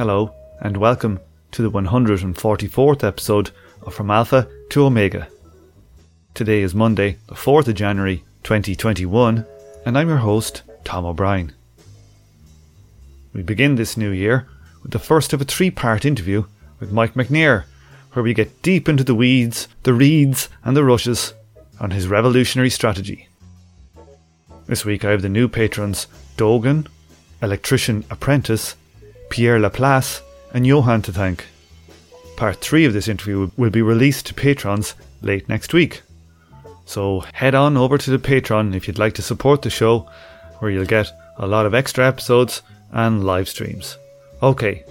Hello, and welcome to the 144th episode of From Alpha to Omega. Today is Monday, the 4th of January 2021, and I'm your host, Tom O'Brien. We begin this new year with the first of a three part interview with Mike Macnair, where we get deep into the weeds, the reeds, and the rushes on his revolutionary strategy. This week I have the new patrons Dogan, Electrician Apprentice, Pierre Laplace, and Johan to thank. Part 3 of this interview will be released to patrons late next week. So head on over to the Patreon if you'd like to support the show, where you'll get a lot of extra episodes and live streams. Okay,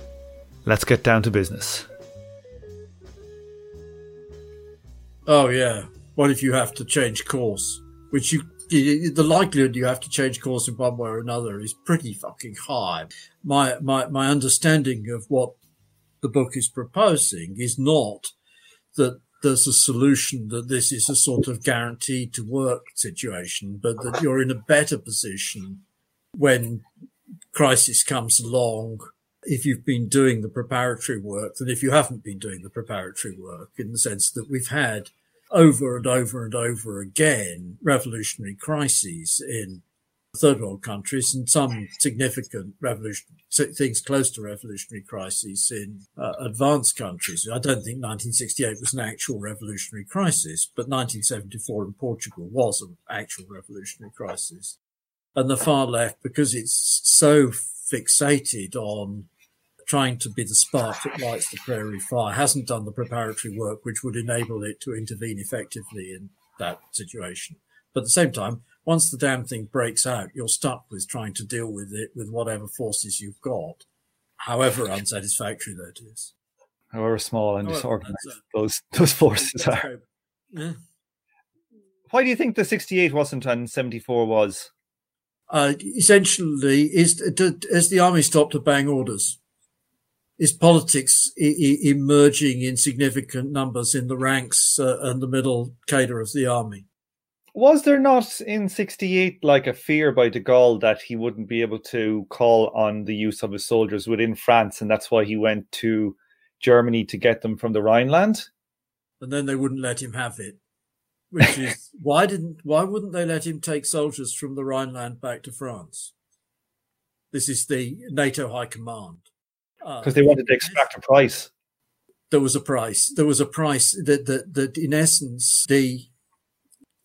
let's get down to business. Oh yeah. What if you have to change course? Which you the likelihood you have to change course in one way or another is pretty fucking high. My my my understanding of what the book is proposing is not that there's a solution that this is a sort of guaranteed to work situation, but that you're in a better position when crisis comes along if you've been doing the preparatory work than if you haven't been doing the preparatory work in the sense that we've had over and over and over again revolutionary crises in third world countries and some significant revolution things close to revolutionary crises in uh, advanced countries. I don't think 1968 was an actual revolutionary crisis, but 1974 in Portugal was an actual revolutionary crisis. And the far left, because it's so fixated on trying to be the spark that lights the prairie fire, hasn't done the preparatory work which would enable it to intervene effectively in that situation. But at the same time, once the damn thing breaks out, you're stuck with trying to deal with it with whatever forces you've got, however unsatisfactory that is. However small and disorganized those those forces are. Yeah. Why do you think the 68 wasn't and 74 was? Uh, essentially, is as the army stopped to bang orders is politics I- I emerging in significant numbers in the ranks uh, and the middle cadre of the army. Was there not in 68 like a fear by de Gaulle that he wouldn't be able to call on the use of his soldiers within France and that's why he went to Germany to get them from the Rhineland? And then they wouldn't let him have it. Which is why didn't why wouldn't they let him take soldiers from the Rhineland back to France? This is the NATO High Command because uh, they wanted to extract a price. There was a price. There was a price that that, that in essence the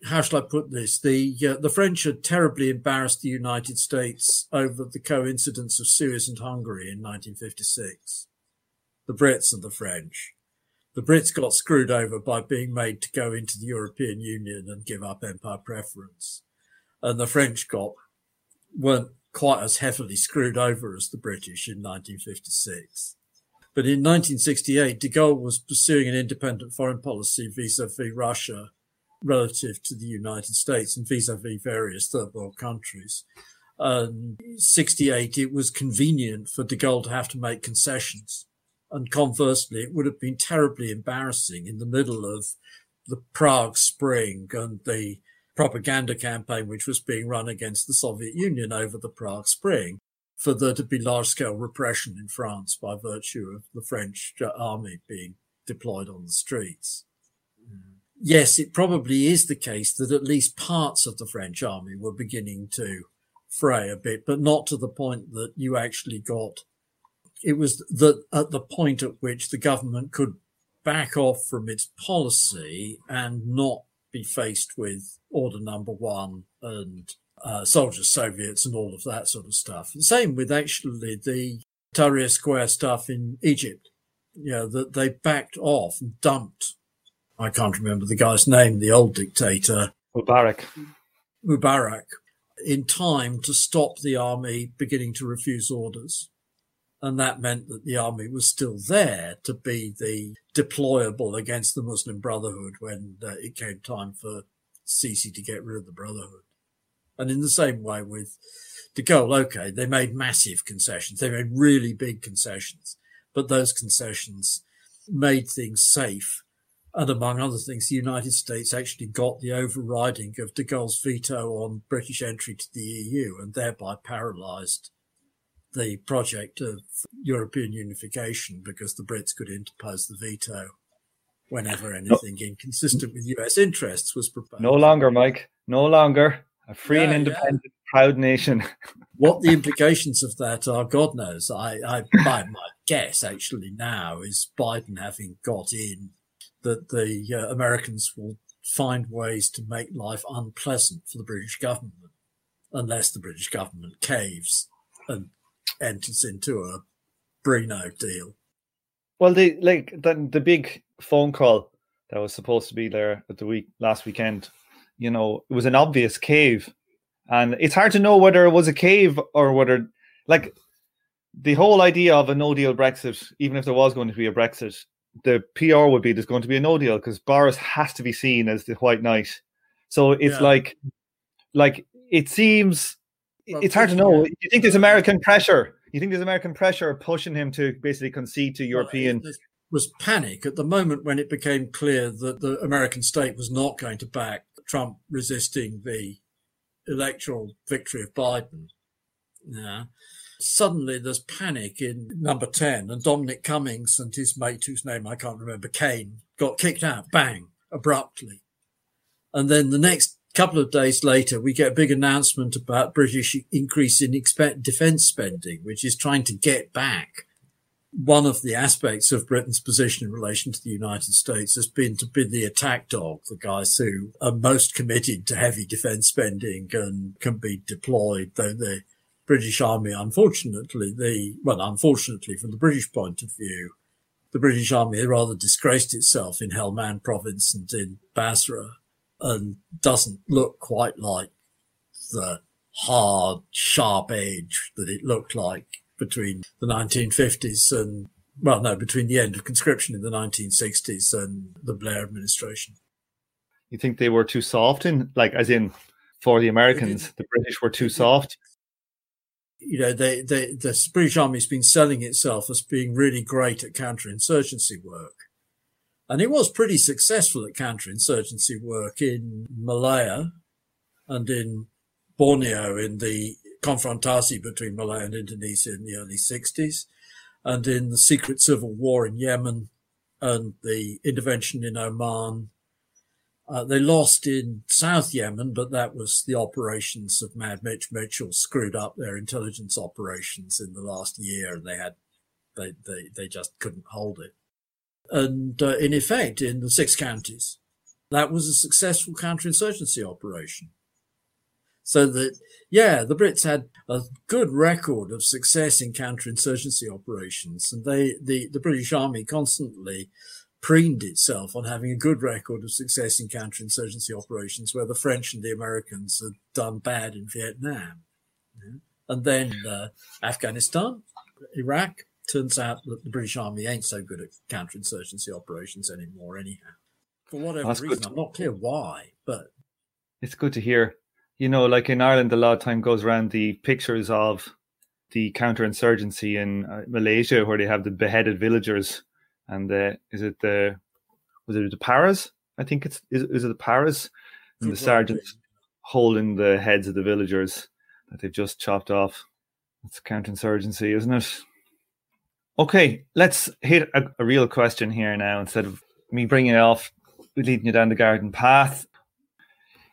how shall I put this? The uh, the French had terribly embarrassed the United States over the coincidence of Suez and Hungary in 1956. The Brits and the French. The Brits got screwed over by being made to go into the European Union and give up empire preference, and the French got weren't quite as heavily screwed over as the British in 1956. But in 1968, de Gaulle was pursuing an independent foreign policy vis-a-vis Russia relative to the United States and vis-a-vis various third world countries. Um, 68, it was convenient for de Gaulle to have to make concessions. And conversely, it would have been terribly embarrassing in the middle of the Prague Spring and the propaganda campaign which was being run against the Soviet Union over the Prague Spring for there to be large scale repression in France by virtue of the French uh, army being deployed on the streets. Mm. Yes, it probably is the case that at least parts of the French army were beginning to fray a bit, but not to the point that you actually got. It was that at the point at which the government could back off from its policy and not be faced with order number one and uh, soldiers, Soviets, and all of that sort of stuff. The same with actually the Tahrir Square stuff in Egypt. You know, that they backed off and dumped. I can't remember the guy's name, the old dictator. Mubarak. Mubarak in time to stop the army beginning to refuse orders. And that meant that the army was still there to be the deployable against the Muslim Brotherhood when uh, it came time for Sisi to get rid of the Brotherhood. And in the same way with de Gaulle, okay, they made massive concessions. They made really big concessions, but those concessions made things safe. And among other things, the United States actually got the overriding of de Gaulle's veto on British entry to the EU and thereby paralyzed the project of European unification because the Brits could interpose the veto whenever anything no. inconsistent with US interests was proposed. No longer, Mike. No longer. A free yeah, and independent, yeah. proud nation. what the implications of that are, God knows. I, I my, my guess actually now is Biden having got in that the uh, Americans will find ways to make life unpleasant for the British government unless the British government caves and enters into a Brino deal. Well, the like the the big phone call that was supposed to be there at the week last weekend, you know, it was an obvious cave, and it's hard to know whether it was a cave or whether like the whole idea of a no deal Brexit, even if there was going to be a Brexit, the PR would be there's going to be a no deal because Boris has to be seen as the white knight. So it's yeah. like, like it seems it's hard to know. You think there's American pressure? You think there's American pressure pushing him to basically concede to European? Well, was panic at the moment when it became clear that the American state was not going to back Trump resisting the electoral victory of Biden. Yeah. Suddenly there's panic in number 10 and Dominic Cummings and his mate, whose name I can't remember, Cain, got kicked out, bang, abruptly. And then the next couple of days later, we get a big announcement about British increase in defence spending, which is trying to get back. One of the aspects of Britain's position in relation to the United States has been to be the attack dog, the guys who are most committed to heavy defence spending and can be deployed, though the British Army, unfortunately, the, well, unfortunately from the British point of view, the British Army rather disgraced itself in Helmand province and in Basra and doesn't look quite like the hard, sharp edge that it looked like between the 1950s and, well, no, between the end of conscription in the 1960s and the Blair administration. You think they were too soft in, like, as in for the Americans, the British were too soft? You know, they, they, the British Army's been selling itself as being really great at counterinsurgency work. And it was pretty successful at counterinsurgency work in Malaya and in Borneo in the confrontasi between Malaya and Indonesia in the early 60s and in the secret civil war in Yemen and the intervention in Oman. Uh, they lost in South Yemen, but that was the operations of Mad Mitch Mitchell screwed up their intelligence operations in the last year and they had, they, they, they just couldn't hold it and uh, in effect in the six counties. That was a successful counterinsurgency operation. So that, yeah, the Brits had a good record of success in counterinsurgency operations, and they, the, the British Army constantly preened itself on having a good record of success in counterinsurgency operations, where the French and the Americans had done bad in Vietnam. Yeah. And then uh, Afghanistan, Iraq, turns out that the British Army ain't so good at counterinsurgency operations anymore, anyhow. For whatever That's reason, I'm not clear why, but it's good to hear. You know, like in Ireland, a lot of time goes around the pictures of the counterinsurgency in uh, Malaysia, where they have the beheaded villagers, and uh, is it the was it the paras? I think it's is, is it the paras and the sergeants holding the heads of the villagers that they've just chopped off. It's counterinsurgency, isn't it? Okay, let's hit a, a, real question here now instead of me bringing it off, leading you down the garden path.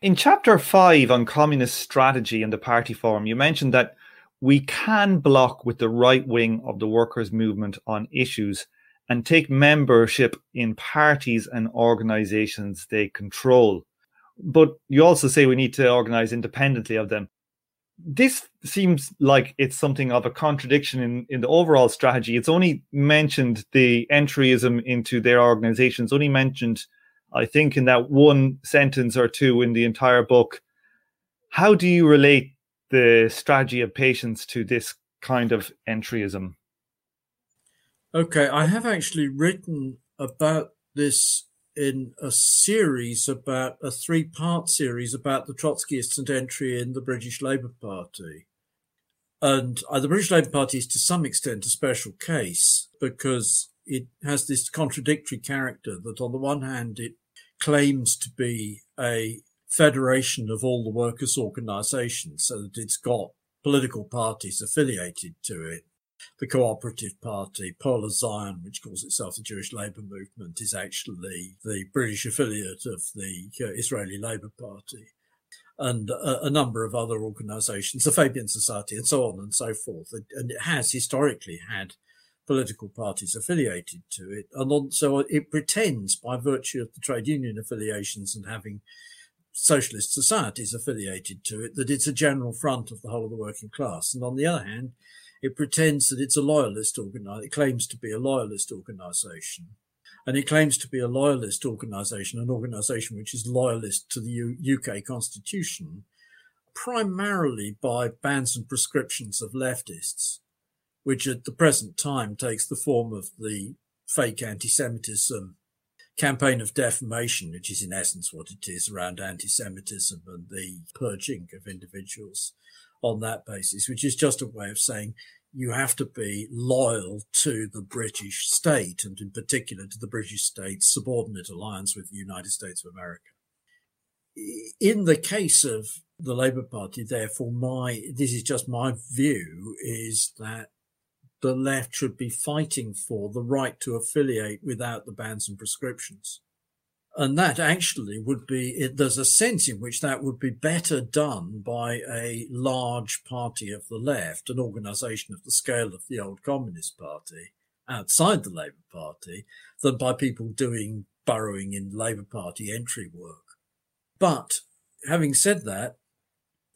In chapter five on communist strategy and the party forum, you mentioned that we can block with the right wing of the workers' movement on issues and take membership in parties and organizations they control. But you also say we need to organize independently of them this seems like it's something of a contradiction in, in the overall strategy. It's only mentioned the entryism into their organizations, only mentioned, I think, in that one sentence or two in the entire book. How do you relate the strategy of patience to this kind of entryism? Okay, I have actually written about this in a series about a three part series about the Trotskyists and entry in the British Labour Party. And uh, the British Labour Party is to some extent a special case because it has this contradictory character that on the one hand, it claims to be a federation of all the workers' organisations so that it's got political parties affiliated to it. The Cooperative Party, Poale Zion, which calls itself the Jewish Labour Movement, is actually the British affiliate of the uh, Israeli Labour Party and a, a, number of other organizations, the Fabian Society and so on and so forth. And it has historically had political parties affiliated to it. And on, so it pretends by virtue of the trade union affiliations and having socialist societies affiliated to it that it's a general front of the whole of the working class. And on the other hand, it pretends that it's a loyalist organization. It claims to be a loyalist organization. And it claims to be a loyalist organization, an organization which is loyalist to the U- UK constitution, primarily by bans and prescriptions of leftists which at the present time takes the form of the fake anti-Semitism campaign of defamation, which is in essence what it is around anti-Semitism and the purging of individuals on that basis, which is just a way of saying you have to be loyal to the British state and in particular to the British state's subordinate alliance with the United States of America. In the case of the Labour Party, therefore, my, this is just my view, is that the left should be fighting for the right to affiliate without the bans and prescriptions. And that actually would be, there's a sense in which that would be better done by a large party of the left, an organization of the scale of the old Communist Party outside the Labour Party, than by people doing burrowing in Labour Party entry work. But having said that,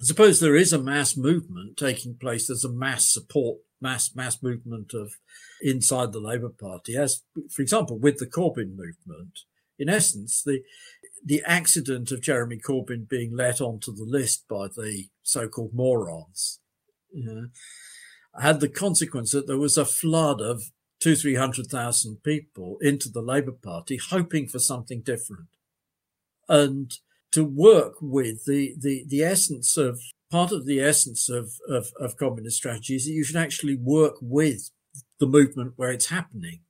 suppose there is a mass movement taking place. There's a mass support mass mass movement of inside the Labour Party, as for example with the Corbyn movement. In essence, the the accident of Jeremy Corbyn being let onto the list by the so-called morons. Had the consequence that there was a flood of two, three hundred thousand people into the Labour Party, hoping for something different, and to work with the the the essence of part of the essence of, of, of communist strategy is that you should actually work with the movement where it's happening.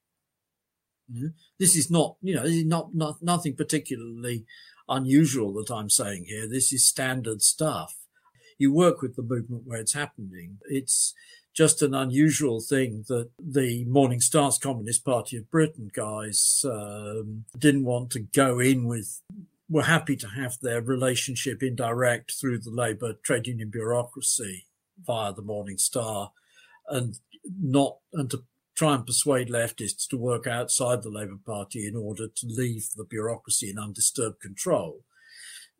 This is not, you know, this not, not nothing particularly unusual that I'm saying here. This is standard stuff. You work with the movement where it's happening. It's just an unusual thing that the Morning Star's Communist Party of Britain guys um, didn't want to go in with were happy to have their relationship indirect through the Labour trade union bureaucracy via the Morning Star and not, and to try and persuade leftists to work outside the Labour Party in order to leave the bureaucracy in undisturbed control.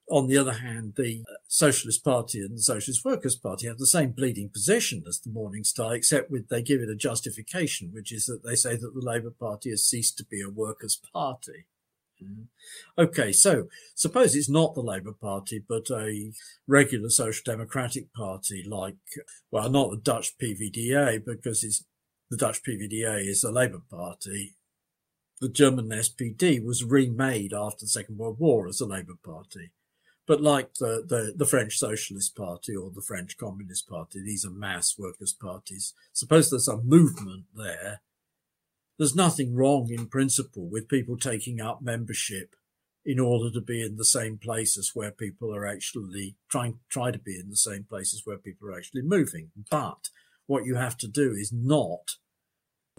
On the other hand, the Socialist Party and the Socialist Workers' Party have the same bleeding position as the Morning Star, except with they give it a justification, which is that they say that the Labour Party has ceased to be a workers' party. Mm-hmm. Okay, so suppose it's not the Labour Party, but a regular Social Democratic Party like, well, not the Dutch PVDA, because it's the Dutch PVDA is a Labour Party. The German SPD was remade after the Second World War as a Labour Party. But like the, the, the French Socialist Party or the French Communist Party, these are mass workers' parties. Suppose there's a movement there there's nothing wrong in principle with people taking up membership in order to be in the same places where people are actually trying try to be in the same places where people are actually moving. But what you have to do is not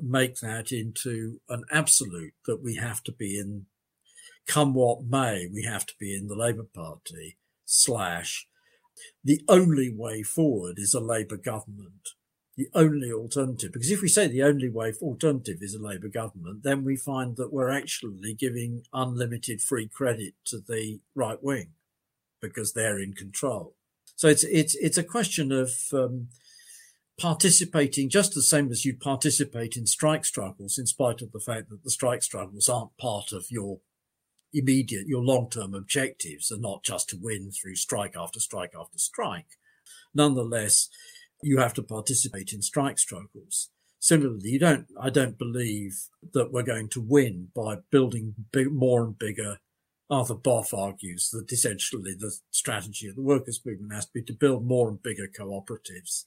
make that into an absolute that we have to be in come what may, we have to be in the Labour Party slash the only way forward is a Labour government the only alternative. Because if we say the only way alternative is a Labour government, then we find that we're actually giving unlimited free credit to the right wing because they're in control. So it's it's it's a question of um, participating just the same as you'd participate in strike struggles, in spite of the fact that the strike struggles aren't part of your immediate, your long-term objectives, and not just to win through strike after strike after strike. Nonetheless, you have to participate in strike struggles. Similarly, you don't, I don't believe that we're going to win by building big, more and bigger. Arthur Boff argues that essentially the strategy of the workers' movement has to be to build more and bigger cooperatives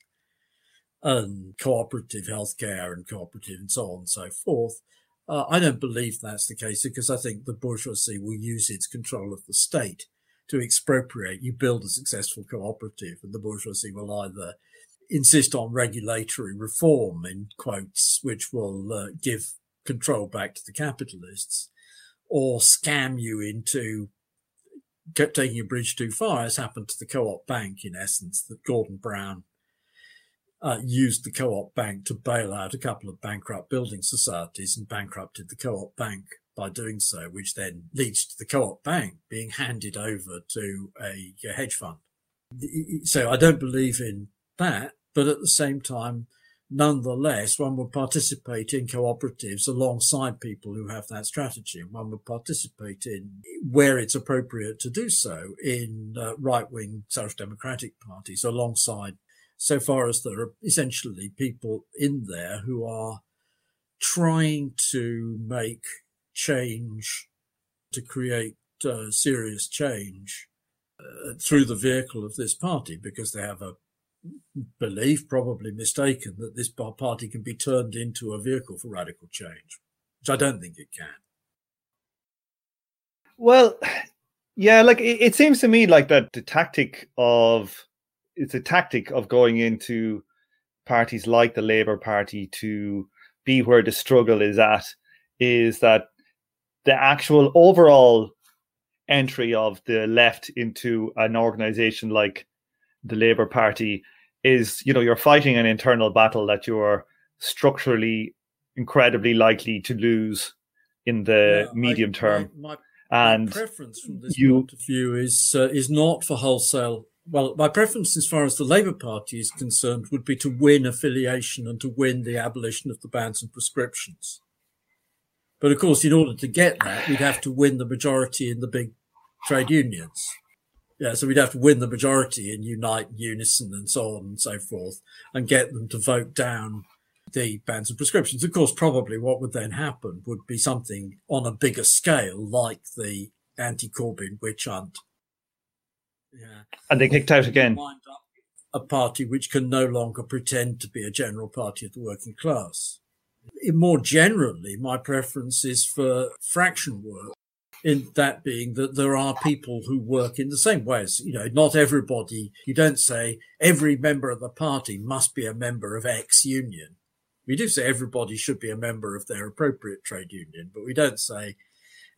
and cooperative healthcare and cooperative and so on and so forth. Uh, I don't believe that's the case because I think the bourgeoisie will use its control of the state to expropriate. You build a successful cooperative and the bourgeoisie will either insist on regulatory reform in quotes, which will uh, give control back to the capitalists, or scam you into taking a bridge too far, as happened to the Co-op Bank in essence, that Gordon Brown uh, used the Co-op Bank to bail out a couple of bankrupt building societies and bankrupted the Co-op Bank by doing so, which then leads to the Co-op Bank being handed over to a, a hedge fund. So I don't believe in that, but at the same time, nonetheless, one would participate in cooperatives alongside people who have that strategy, and one would participate in where it's appropriate to do so in uh, right-wing social democratic parties alongside, so far as there are essentially people in there who are trying to make change, to create uh, serious change uh, through the vehicle of this party because they have a belief, probably mistaken, that this party can be turned into a vehicle for radical change, which I don't think it can. Well, yeah, like it, it seems to me like that the tactic of it's a tactic of going into parties like the Labour Party to be where the struggle is at is that the actual overall entry of the left into an organization like the Labour Party is, you know, you're fighting an internal battle that you're structurally incredibly likely to lose in the yeah, medium I, term. My, my, and my preference from this you, point of view is uh, is not for wholesale. Well, my preference, as far as the Labour Party is concerned, would be to win affiliation and to win the abolition of the bans and prescriptions. But of course, in order to get that, we'd have to win the majority in the big trade unions. Yeah, so we'd have to win the majority and unite unison and so on and so forth and get them to vote down the bans and prescriptions. Of course, probably what would then happen would be something on a bigger scale like the anti-Corbyn witch hunt. Yeah. And they kicked out again. A party which can no longer pretend to be a general party of the working class. More generally, my preference is for fraction work in that being that there are people who work in the same ways. You know, not everybody, you don't say every member of the party must be a member of X union. We do say everybody should be a member of their appropriate trade union, but we don't say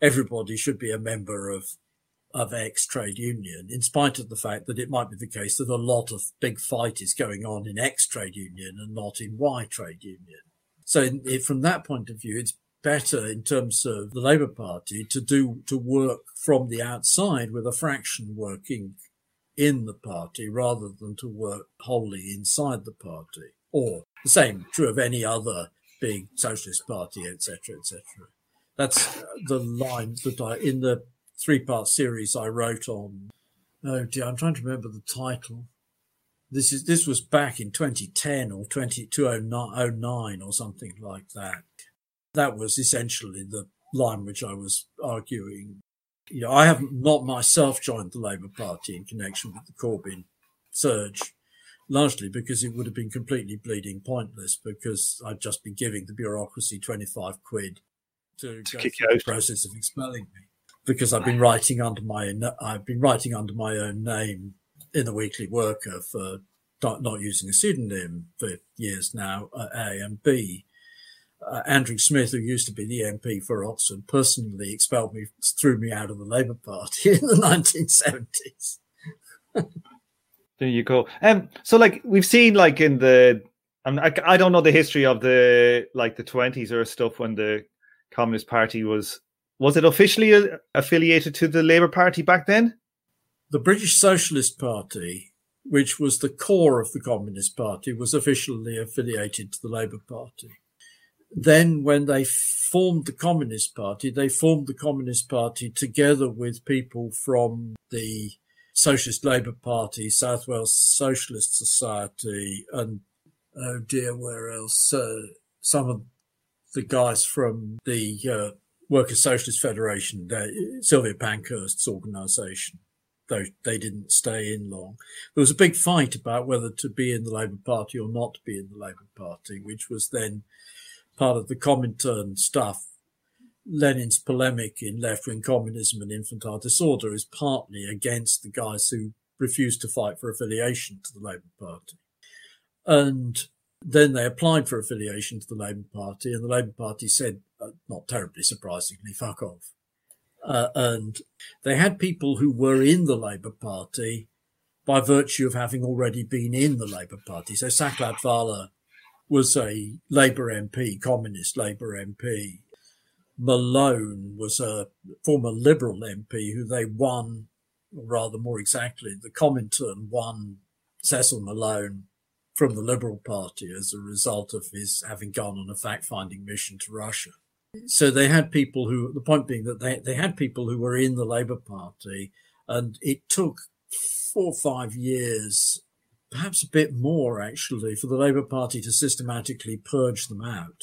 everybody should be a member of of X trade union, in spite of the fact that it might be the case that a lot of big fight is going on in X trade union and not in Y trade union. So from that point of view, it's better in terms of the Labour Party to do to work from the outside with a fraction working in the party rather than to work wholly inside the party. Or the same true of any other big socialist party, etc., etc. That's the line that I in the three part series I wrote on. Oh dear, I'm trying to remember the title. This is this was back in 2010 or 2009 or something like that that was essentially the line which I was arguing. You know, I have not myself joined the Labour Party in connection with the Corbyn surge, largely because it would have been completely bleeding pointless because I'd just been giving the bureaucracy 25 quid to, to go through the process of expelling me because I've been writing under my I've been writing under my own name in the Weekly Worker for not using a pseudonym for years now, uh, A and B uh, Andrew Smith, who used to be the MP for Oxford, personally expelled me, threw me out of the Labour Party in the 1970s. there you go. Um, so like we've seen, like in the, I, I don't know the history of the like the 20s or stuff when the Communist Party was was it officially uh, affiliated to the Labour Party back then? The British Socialist Party, which was the core of the Communist Party, was officially affiliated to the Labour Party then when they formed the Communist Party, they formed the Communist Party together with people from the Socialist Labour Party, South Wales Socialist Society, and oh dear, where else? Uh, some of the guys from the uh, Workers' Socialist Federation, Sylvia Pankhurst's organisation, though they didn't stay in long. There was a big fight about whether to be in the Labour Party or not to be in the Labour Party, which was then part of the Comintern stuff, Lenin's polemic in left wing communism and infantile disorder is partly against the guys who refused to fight for affiliation to the Labour Party. And then they applied for affiliation to the Labour Party, and the Labour Party said, not terribly surprisingly, fuck off. Uh, and they had people who were in the Labour Party by virtue of having already been in the Labour Party. So Saklatvala was a Labour MP, communist Labour MP. Malone was a former Liberal MP who they won, or rather more exactly, the Comintern won Cecil Malone from the Liberal Party as a result of his having gone on a fact finding mission to Russia. So they had people who, the point being that they, they had people who were in the Labour Party, and it took four or five years, perhaps a bit more actually, for the Labour Party to systematically purge them out.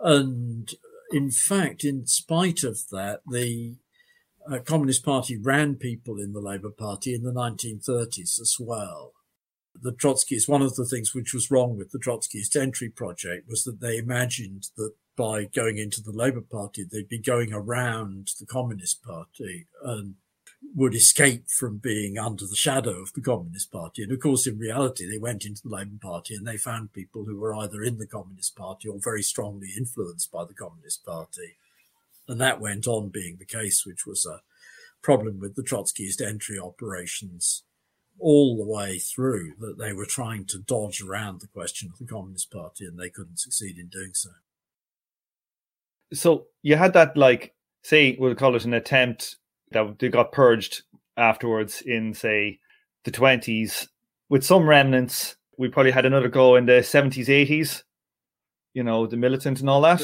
And in fact, in spite of that, the uh, Communist Party ran people in the Labour Party in the 1930s as well the Trotskyists, one of the things which was wrong with the Trotskyist entry project was that they imagined that by going into the Labour Party, they'd be going around the Communist Party and would escape from being under the shadow of the Communist Party. And of course, in reality, they went into the Labour Party and they found people who were either in the Communist Party or very strongly influenced by the Communist Party. And that went on being the case, which was a problem with the Trotskyist entry operations all the way through that they were trying to dodge around the question of the Communist Party and they couldn't succeed in doing so. So you had that, like, say, we'll call it an attempt that they got purged afterwards in, say, the 20s with some remnants. We probably had another go in the 70s, 80s, you know, the militant and all that.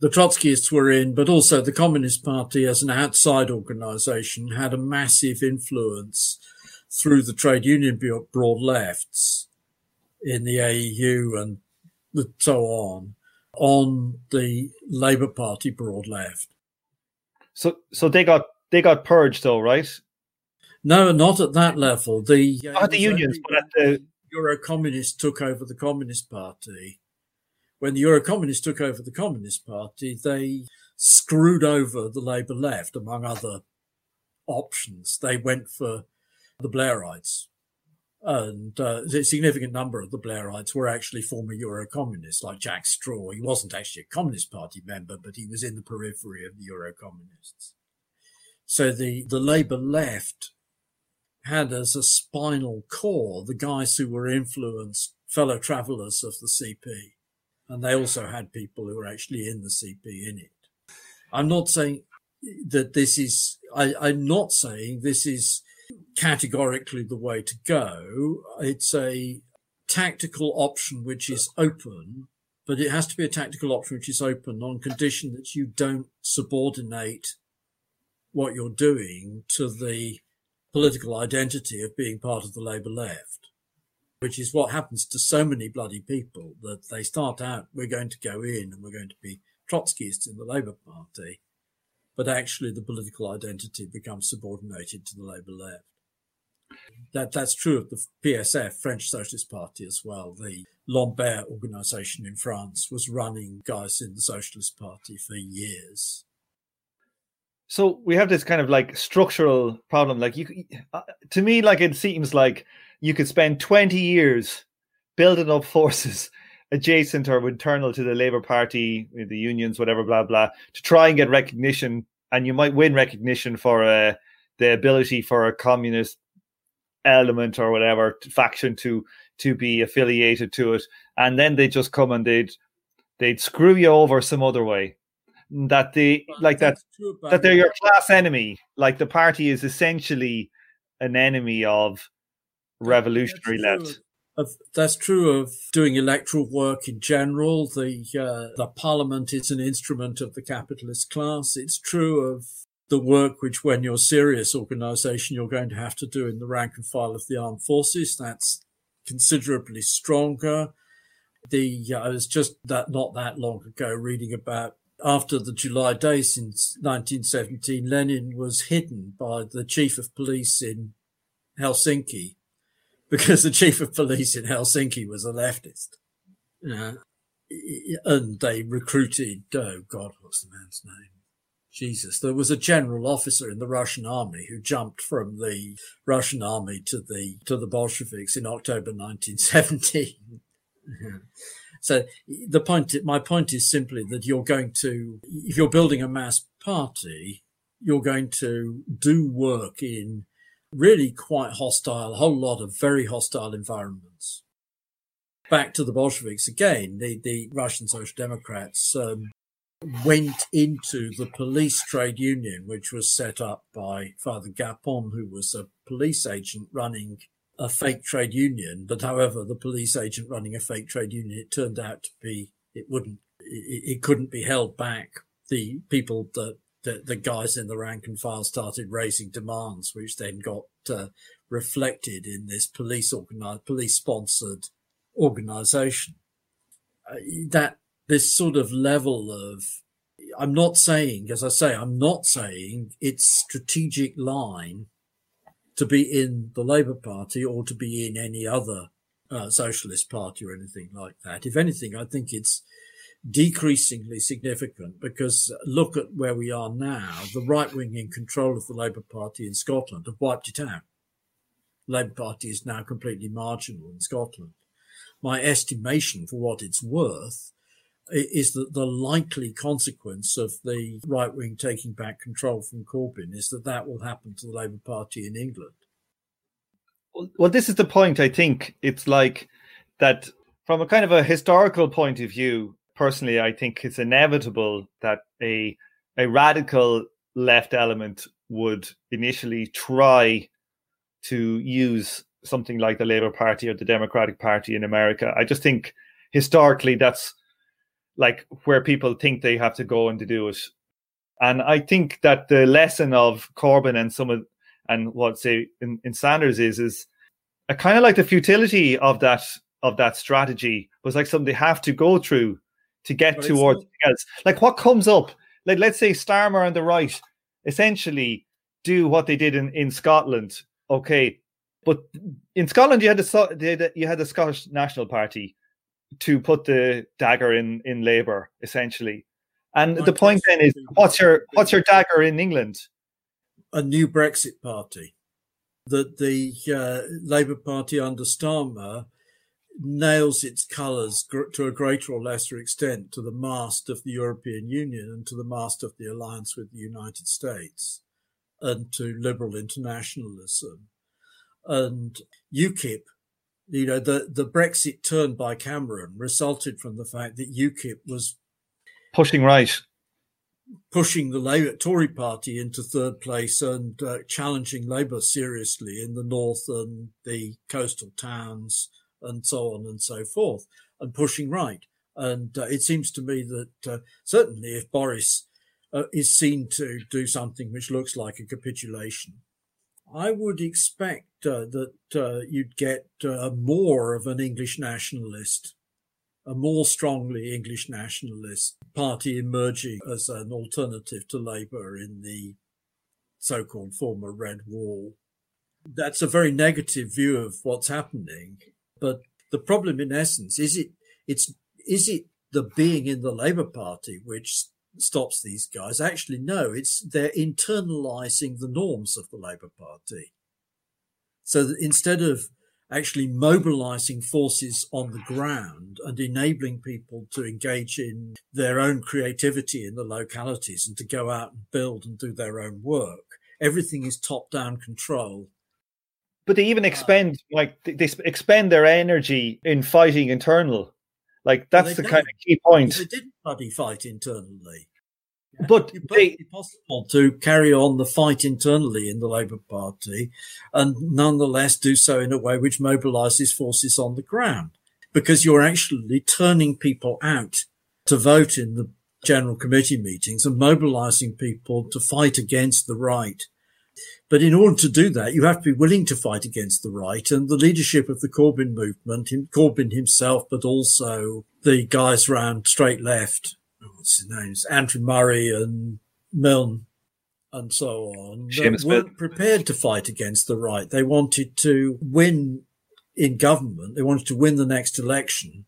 The Trotskyists were in, but also the Communist Party as an outside organization had a massive influence through the trade union broad lefts in the AEU and so on on the Labour Party broad left. So, so they got they got purged, though, right? No, not at that level. The at the unions, but at the Euro communists took over the Communist Party. When the Euro communists took over the Communist Party, they screwed over the Labour left, among other options. They went for the Blairites. And uh, a significant number of the Blairites were actually former Euro communists, like Jack Straw. He wasn't actually a Communist Party member, but he was in the periphery of the Euro communists. So the, the Labour left had as a spinal core the guys who were influenced fellow travellers of the CP. And they also had people who were actually in the CP in it. I'm not saying that this is, I, I'm not saying this is categorically the way to go. It's a tactical option which is open, but it has to be a tactical option which is open on condition that you don't subordinate what you're doing to the political identity of being part of the Labour left, which is what happens to so many bloody people that they start out, we're going to go in and we're going to be Trotskyists in the Labour Party but actually the political identity becomes subordinated to the Labour left. That that's true of the PSF, French Socialist Party, as well. The Lambert organization in France was running guys in the Socialist Party for years. So we have this kind of like structural problem. Like you, uh, to me, like it seems like you could spend twenty years building up forces adjacent or internal to the Labour Party, the unions, whatever, blah blah, to try and get recognition, and you might win recognition for uh, the ability for a communist element or whatever faction to to be affiliated to it, and then they just come and they'd they'd screw you over some other way. That they like that that they're your class enemy. Like the party is essentially an enemy of revolutionary left of, that's true of doing electoral work in general. The uh, the parliament is an instrument of the capitalist class. It's true of the work which, when you're a serious organisation, you're going to have to do in the rank and file of the armed forces. That's considerably stronger. The uh, I was just that not that long ago reading about after the July Day since 1917, Lenin was hidden by the chief of police in Helsinki because the chief of police in Helsinki was a leftist. Uh, and they recruited, oh God, what's the man's name? Jesus, there was a general officer in the Russian army who jumped from the Russian army to the to the Bolsheviks in October 1917. so the point, my point is simply that you're going to, if you're building a mass party, you're going to do work in really quite hostile, a whole lot of very hostile environments. Back to the Bolsheviks again, the, the Russian Social Democrats um, went into the police trade union, which was set up by Father Gapon, who was a police agent running a fake trade union. But however, the police agent running a fake trade union, it turned out to be, it wouldn't, it, it couldn't be held back. The people that the, the guys in the rank and file started raising demands, which then got uh, reflected in this police organized, police sponsored organization. Uh, that this sort of level of I'm not saying, as I say, I'm not saying it's strategic line to be in the Labour Party or to be in any other uh, socialist party or anything like that. If anything, I think it's decreasingly significant because look at where we are now. The right wing in control of the Labour Party in Scotland have wiped it out. Labour Party is now completely marginal in Scotland. My estimation for what it's worth is that the likely consequence of the right wing taking back control from Corbyn is that that will happen to the Labour Party in England. Well, this is the point. I think it's like that from a kind of a historical point of view. Personally, I think it's inevitable that a a radical left element would initially try to use something like the Labour Party or the Democratic Party in America. I just think historically that's like where people think they have to go and to do it. And I think that the lesson of Corbyn and some of and what say in, in Sanders is is a kind of like the futility of that of that strategy was like something they have to go through to get but towards else. Like what comes up, like let's say Starmer and the right essentially do what they did in, in Scotland. Okay. But in Scotland you had the you had the Scottish National Party to put the dagger in in Labour essentially. And the point then is, what's your what's your dagger in England? A new Brexit party. That the uh, Labour Party under Starmer nails its colours to a greater or lesser extent to the mast of the European Union and to the mast of the alliance with the United States and to liberal internationalism. And UKIP you know, the, the Brexit turn by Cameron resulted from the fact that UKIP was pushing right, pushing the Labour, Tory party into third place and uh, challenging Labour seriously in the north and the coastal towns and so on and so forth, and pushing right. And uh, it seems to me that uh, certainly if Boris uh, is seen to do something which looks like a capitulation, I would expect uh, that uh, you'd get uh, more of an English nationalist, a more strongly English nationalist party emerging as an alternative to Labour in the so-called former Red Wall. That's a very negative view of what's happening. But the problem, in essence, is it it's is it the being in the Labour Party which stops these guys. Actually, no, it's they're internalizing the norms of the Labour Party. So that instead of actually mobilizing forces on the ground and enabling people to engage in their own creativity in the localities and to go out and build and do their own work, everything is top down control. But they even uh, expend like they expend their energy in fighting internal like that's the kind of key point. They didn't bloody fight internally. But it's possible to carry on the fight internally in the Labour Party and nonetheless do so in a way which mobilises forces on the ground because you're actually turning people out to vote in the general committee meetings and mobilising people to fight against the right but in order to do that, you have to be willing to fight against the right and the leadership of the Corbyn movement, Corbyn himself, but also the guys around straight left. What's his name? Andrew Murray and Milne and so on. They weren't prepared to fight against the right. They wanted to win in government. They wanted to win the next election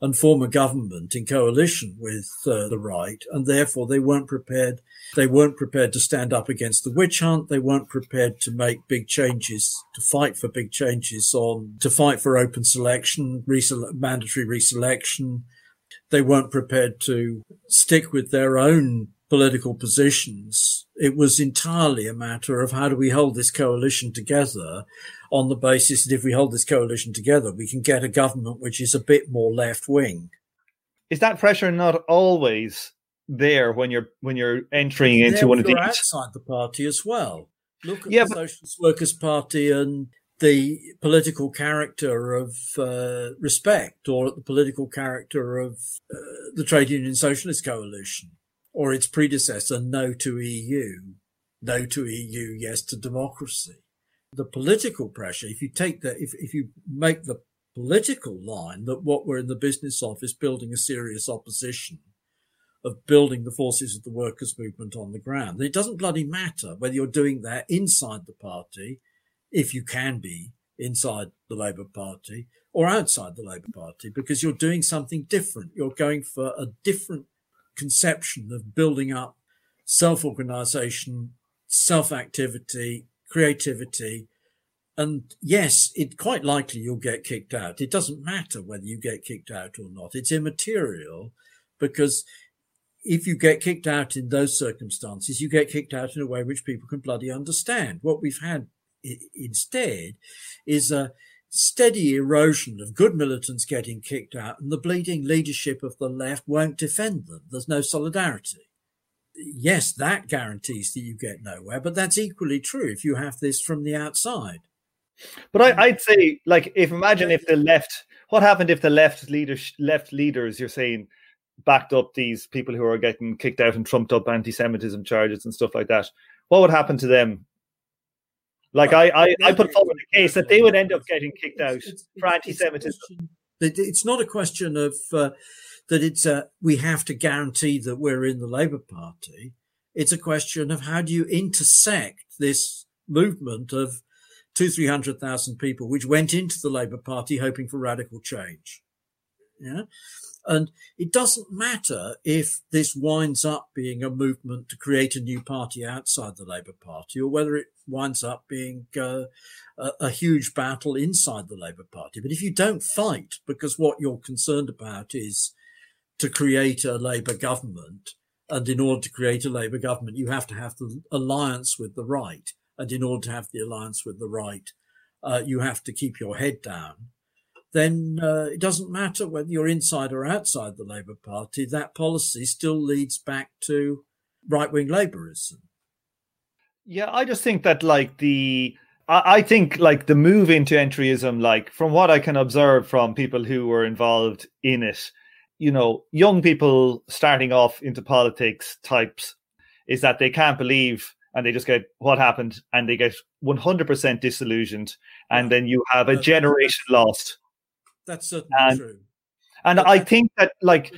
and form a government in coalition with uh, the right, and therefore they weren't prepared. They weren't prepared to stand up against the witch hunt. They weren't prepared to make big changes, to fight for big changes on, to fight for open selection, resele- mandatory reselection. They weren't prepared to stick with their own political positions. It was entirely a matter of how do we hold this coalition together on the basis that if we hold this coalition together, we can get a government which is a bit more left wing. Is that pressure not always there when you're when you're entering into one of these outside the party as well? Look at yeah, the but... Socialist Workers' Party and the political character of uh, respect, or at the political character of uh, the Trade Union Socialist Coalition, or its predecessor, No to EU, No to EU, Yes to Democracy the political pressure, if you take that, if, if you make the political line that what we're in the business of is building a serious opposition, of building the forces of the workers' movement on the ground. It doesn't bloody matter whether you're doing that inside the party, if you can be inside the Labour Party, or outside the Labour Party, because you're doing something different. You're going for a different conception of building up self organization, self activity, creativity. And yes, it quite likely you'll get kicked out. It doesn't matter whether you get kicked out or not. It's immaterial because if you get kicked out in those circumstances, you get kicked out in a way which people can bloody understand. What we've had instead is a steady erosion of good militants getting kicked out and the bleeding leadership of the left won't defend them. There's no solidarity yes, that guarantees that you get nowhere, but that's equally true if you have this from the outside. But I, would say, like, if imagine if the left, what happened if the left leaders, left leaders, you're saying, backed up these people who are getting kicked out and trumped up anti-Semitism charges and stuff like that? What would happen to them? Like, I, I, I put forward the case that they would end up getting kicked out for anti-Semitism. It's not a question of. Uh, that it's a, we have to guarantee that we're in the Labour Party. It's a question of how do you intersect this movement of two, three hundred thousand people, which went into the Labour Party hoping for radical change. Yeah. And it doesn't matter if this winds up being a movement to create a new party outside the Labour Party or whether it winds up being uh, a, a, huge battle inside the Labour Party. But if you don't fight because what you're concerned about is to create a Labour government. And in order to create a Labour government, you have to have the alliance with the right. And in order to have the alliance with the right, uh, you have to keep your head down. Then uh, it doesn't matter whether you're inside or outside the Labour Party. That policy still leads back to right wing Labourism. Yeah, I just think that like the I think like the move into entryism, like from what I can observe from people who were involved in it, you know, young people starting off into politics types is that they can't believe and they just get what happened and they get 100% disillusioned and then you have a generation lost that's certainly and, true. and but i think that like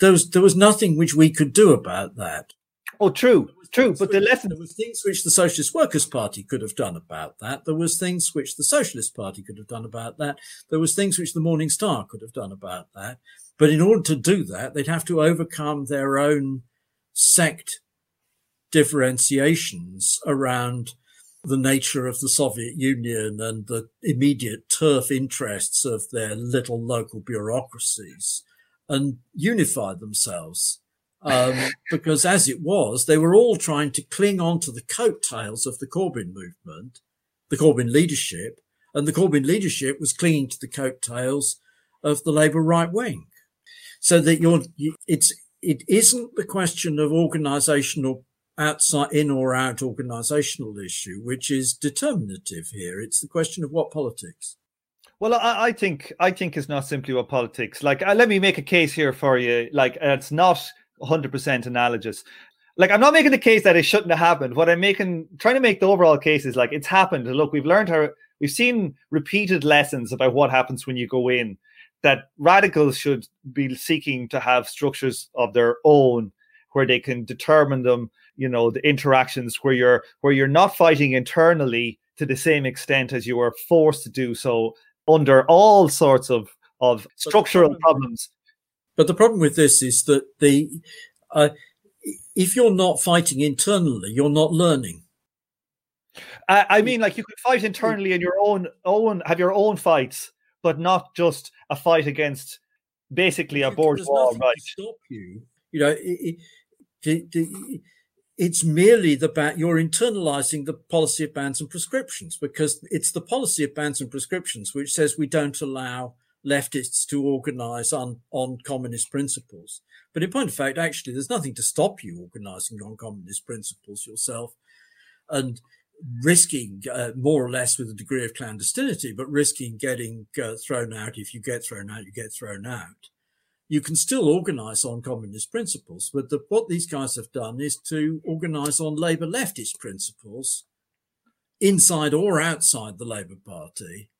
there was there was nothing which we could do about that. Oh true true but the lesson there was things which the socialist workers party could have done about that. There was things which the socialist party could have done about that. There was things which the morning star could have done about that. But in order to do that, they'd have to overcome their own sect differentiations around the nature of the Soviet Union and the immediate turf interests of their little local bureaucracies and unify themselves. Um, because as it was, they were all trying to cling on to the coattails of the Corbyn movement, the Corbyn leadership, and the Corbyn leadership was clinging to the coattails of the Labour right wing so that you're it's it isn't the question of organizational outside in or out organizational issue which is determinative here. It's the question of what politics. Well i, I think i think it's not simply what politics. Like uh, let me make a case here for you like uh, it's not 100% analogous. Like i'm not making the case that it shouldn't have happened. What i'm making trying to make the overall case is like it's happened. Look we've learned how we've seen repeated lessons about what happens when you go in that radicals should be seeking to have structures of their own where they can determine them you know the interactions where you're where you're not fighting internally to the same extent as you were forced to do so under all sorts of of structural problems. But the problem with this is that the uh, if you're not fighting internally, you're not learning. I, I mean, like you could fight internally in your own own have your own fights, but not just a fight against basically a bourgeois right. stop you. You know, it, it, it, it's merely the ban. You're internalizing the policy of bans and proscriptions because it's the policy of bans and proscriptions which says we don't allow leftists to organize on, on communist principles. But in point of fact, actually, there's nothing to stop you organizing on communist principles yourself and risking uh, more or less with a degree of clandestinity, but risking getting uh, thrown out. If you get thrown out, you get thrown out. You can still organize on communist principles, but the, what these guys have done is to organize on Labour leftist principles inside or outside the Labour Party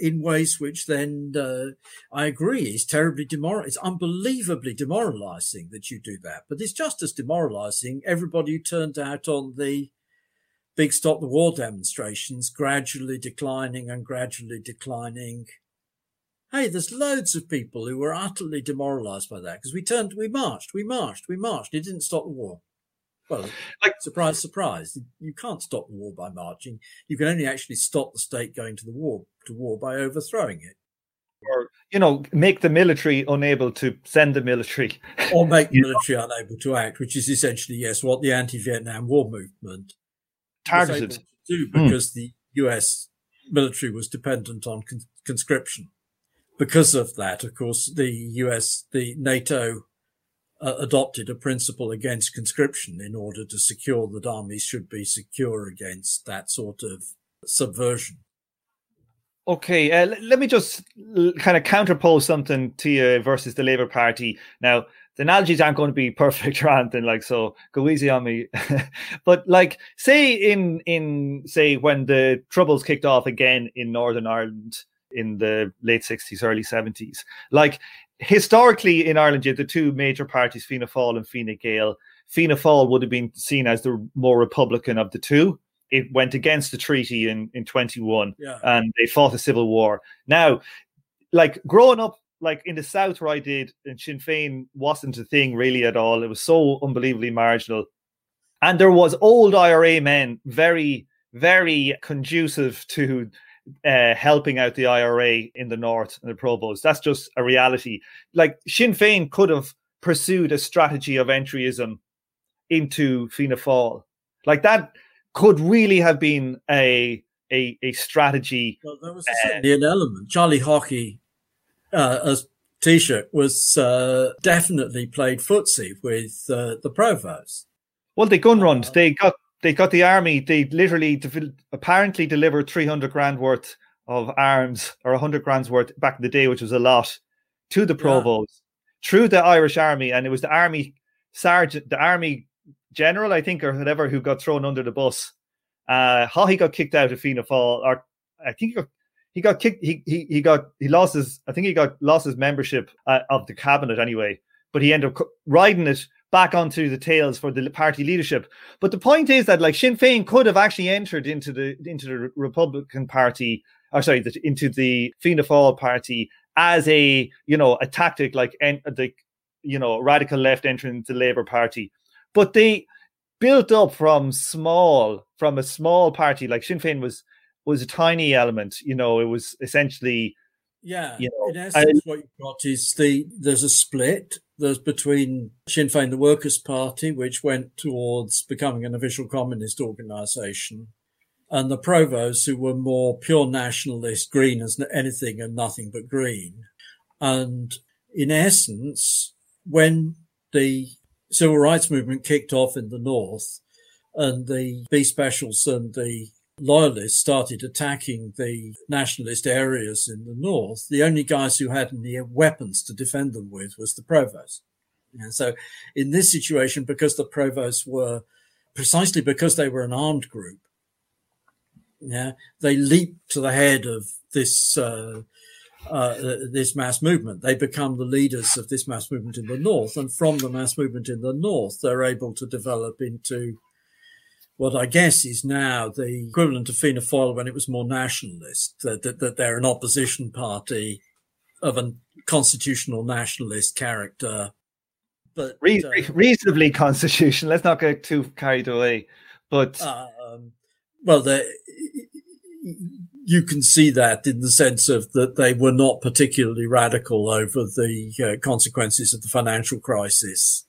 in ways which then uh, I agree is terribly demoral. It's unbelievably demoralizing that you do that, but it's just as demoralizing everybody who turned out on the big stop the war demonstrations, gradually declining and gradually declining. Hey, there's loads of people who were utterly demoralized by that because we turned, we marched, we marched, we marched. It didn't stop the war. Well, like, surprise, surprise. You can't stop the war by marching. You can only actually stop the state going to the war to war by overthrowing it. Or, you know, make the military unable to send the military. or make the military know. unable to act, which is essentially, yes, what the anti Vietnam War movement targeted to do hmm. because mm. the US military was dependent on con- conscription. Because of that, of course, the US, the NATO uh, adopted a principle against conscription in order to secure that armies should be secure against that sort of subversion. Okay, uh, let me just kind of counterpose something to you versus the Labour Party. Now, the analogies aren't going to be perfect or anything like so. Go easy on me. but like, say in in say when the troubles kicked off again in Northern Ireland in the late sixties, early seventies, like historically in Ireland, you had the two major parties, Fianna Fáil and Fine Gael. Fianna Fáil would have been seen as the more Republican of the two. It went against the treaty in, in 21 yeah. and they fought a civil war. Now, like growing up, like in the South where I did, and Sinn Féin wasn't a thing really at all. It was so unbelievably marginal. And there was old IRA men, very, very conducive to uh, helping out the IRA in the north and the Provos. That's just a reality. Like Sinn Féin could have pursued a strategy of entryism into Fianna Fáil. Like that could really have been a a, a strategy. Well, there was uh, an element. Charlie Haughey, uh, as Taoiseach, was uh, definitely played footsie with uh, the Provos. Well, they gun run. They got they got the army. They literally de- apparently delivered three hundred grand worth of arms or hundred grand's worth back in the day, which was a lot, to the Provos yeah. through the Irish army, and it was the army sergeant, the army general, I think, or whatever, who got thrown under the bus. Uh, Haughey got kicked out of Fianna Fáil, or I think he got, he got kicked. He, he he got he lost his. I think he got lost his membership uh, of the cabinet anyway. But he ended up riding it back onto the tails for the party leadership. But the point is that like Sinn Féin could have actually entered into the into the Republican Party, or sorry, the, into the Fianna Fáil Party as a you know a tactic like en- the you know radical left entering the Labour Party, but they built up from small from a small party like Sinn Féin was was a tiny element. You know, it was essentially yeah, you know, in essence, I, what you've got is the there's a split. There's between Sinn Féin, the Workers' Party, which went towards becoming an official communist organisation, and the Provos, who were more pure nationalist, green as anything and nothing but green. And in essence, when the civil rights movement kicked off in the north, and the B specials and the loyalists started attacking the nationalist areas in the north, the only guys who had any weapons to defend them with was the Provos. And so in this situation, because the Provos were precisely because they were an armed group, yeah, they leaped to the head of this, uh, uh, this mass movement. They become the leaders of this mass movement in the north. And from the mass movement in the north, they're able to develop into what I guess is now the equivalent of Fianna Fáil when it was more nationalist, that, that, that they're an opposition party of a constitutional nationalist character. But Re- uh, reasonably constitutional. Let's not get too carried away. But um, well, you can see that in the sense of that they were not particularly radical over the uh, consequences of the financial crisis.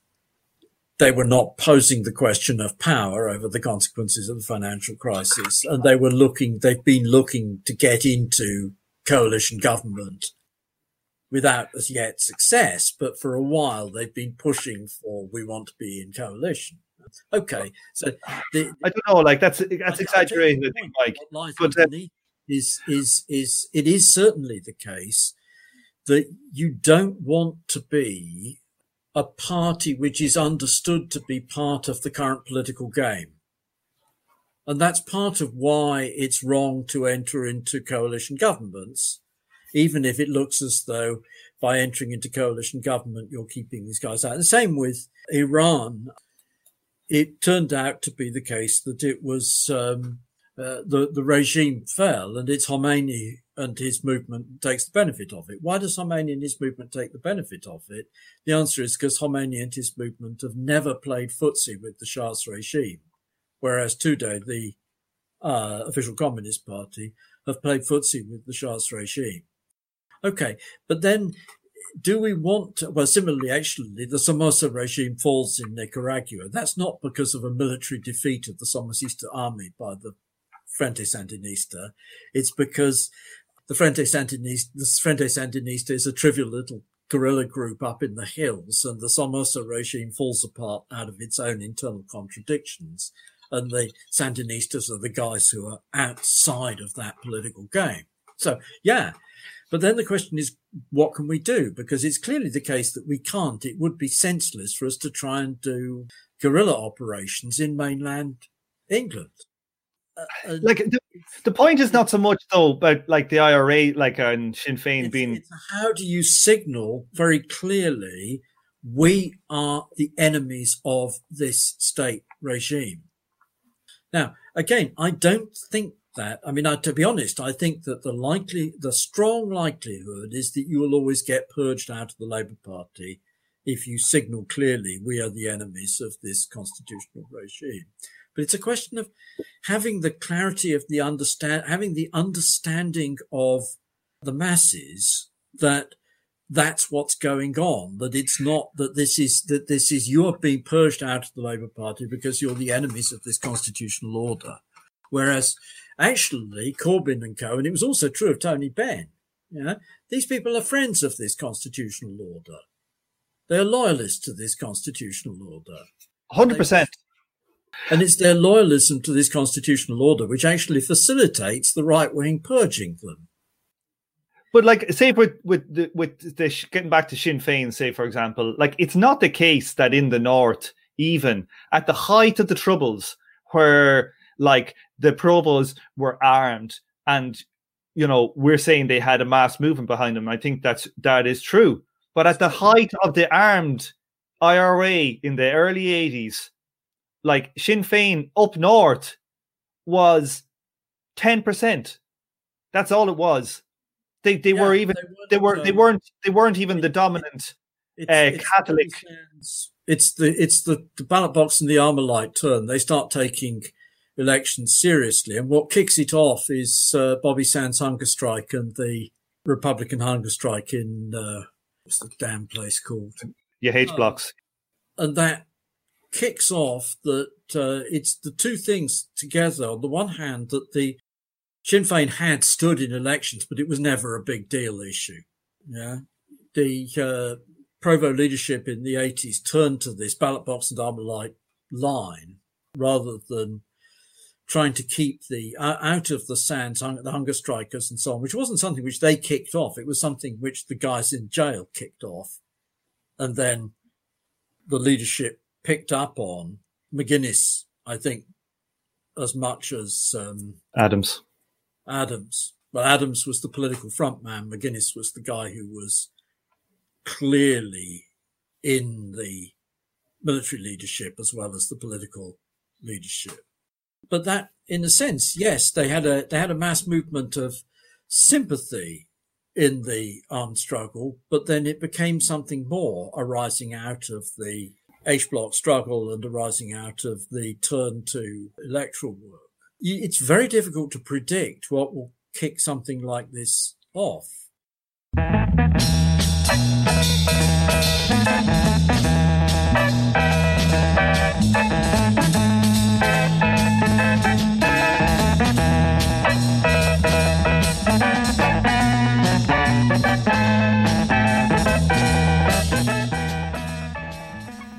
They were not posing the question of power over the consequences of the financial crisis. And they were looking, they've been looking to get into coalition government without as yet success. But for a while, they've been pushing for, we want to be in coalition. Okay. So the, I don't know, like that's, that's exaggerating. I think, like, but, uh, is is is it is certainly the case that you don't want to be a party which is understood to be part of the current political game. And that's part of why it's wrong to enter into coalition governments, even if it looks as though by entering into coalition government, you're keeping these guys out. The same with Iran. It turned out to be the case that it was um, uh, the, the regime fell and it's Khomeini and his movement takes the benefit of it. Why does Khomeini and his movement take the benefit of it? The answer is because Khomeini and his movement have never played footsie with the Shah's regime, whereas Tudeh the uh, official Communist Party have played footsie with the Shah's regime. Okay, but then do we want to, well, similarly, actually, the Somoza regime falls in Nicaragua. That's not because of a military defeat of the Somocista army by the Frente Sandinista, it's because the Frente Sandinista, the Frente Sandinista is a trivial little guerrilla group up in the hills, and the Somoza regime falls apart out of its own internal contradictions. And the Sandinistas are the guys who are outside of that political game. So, yeah. But then the question is, what can we do? Because it's clearly the case that we can't. It would be senseless for us to try and do guerrilla operations in mainland England. Uh, uh, like the, the point is not so much though about like the IRA, like uh, and Sinn Féin it's, being. It's how do you signal very clearly we are the enemies of this state regime? Now, again, I don't think that. I mean, I, to be honest, I think that the likely, the strong likelihood is that you will always get purged out of the Labour Party if you signal clearly we are the enemies of this constitutional regime. But it's a question of having the clarity of the understand, having the understanding of the masses that that's what's going on. That it's not that this is that this is you're being purged out of the Labour Party because you're the enemies of this constitutional order. Whereas actually Corbyn and co, and it was also true of Tony Benn. You know, these people are friends of this constitutional order. They are loyalists to this constitutional order. Hundred percent. And it's their loyalism to this constitutional order which actually facilitates the right wing purging them. But like, say with with the, with the getting back to Sinn Féin, say for example, like it's not the case that in the north, even at the height of the troubles, where like the Provos were armed, and you know we're saying they had a mass movement behind them. I think that's that is true. But at the height of the armed IRA in the early eighties, like Sinn Féin up north was 10%. That's all it was. They they yeah, were even they, they were they weren't they weren't even the dominant it's, uh, it's Catholic. It's the it's the, the ballot box and the Armalite turn. They start taking elections seriously, and what kicks it off is uh, Bobby Sands hunger strike and the Republican hunger strike in uh, what's the damn place called? Yeah, H blocks. and that kicks off that uh, it's the two things together. On the one hand, that the Sinn Féin had stood in elections, but it was never a big deal issue. Yeah, the uh, Provo leadership in the 80s turned to this ballot box and Armalite line rather than trying to keep the uh, out of the sands, the hunger strikers and so on, which wasn't something which they kicked off. It was something which the guys in jail kicked off, and then the leadership picked up on McGuinness, I think, as much as um, Adams. Adams. Well, Adams was the political front man. McGuinness was the guy who was clearly in the military leadership as well as the political leadership. But that, in a sense, yes, they had a they had a mass movement of sympathy in the armed struggle, but then it became something more arising out of the H block struggle and arising out of the turn to electoral work. It's very difficult to predict what will kick something like this off.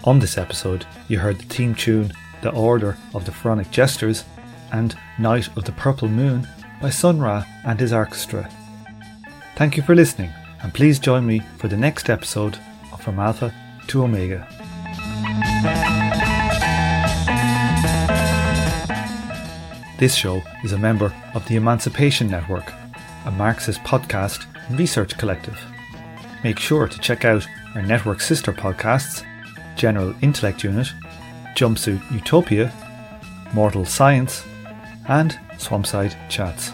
On this episode, you heard the theme tune The Order of the Pharaonic Jesters and Night of the Purple Moon by Sun Ra and his orchestra. Thank you for listening, and please join me for the next episode of From Alpha to Omega. This show is a member of the Emancipation Network, a Marxist podcast and research collective. Make sure to check out our network sister podcasts General Intellect Unit, Jumpsuit Utopia, Mortal Science, and Swampside Chats.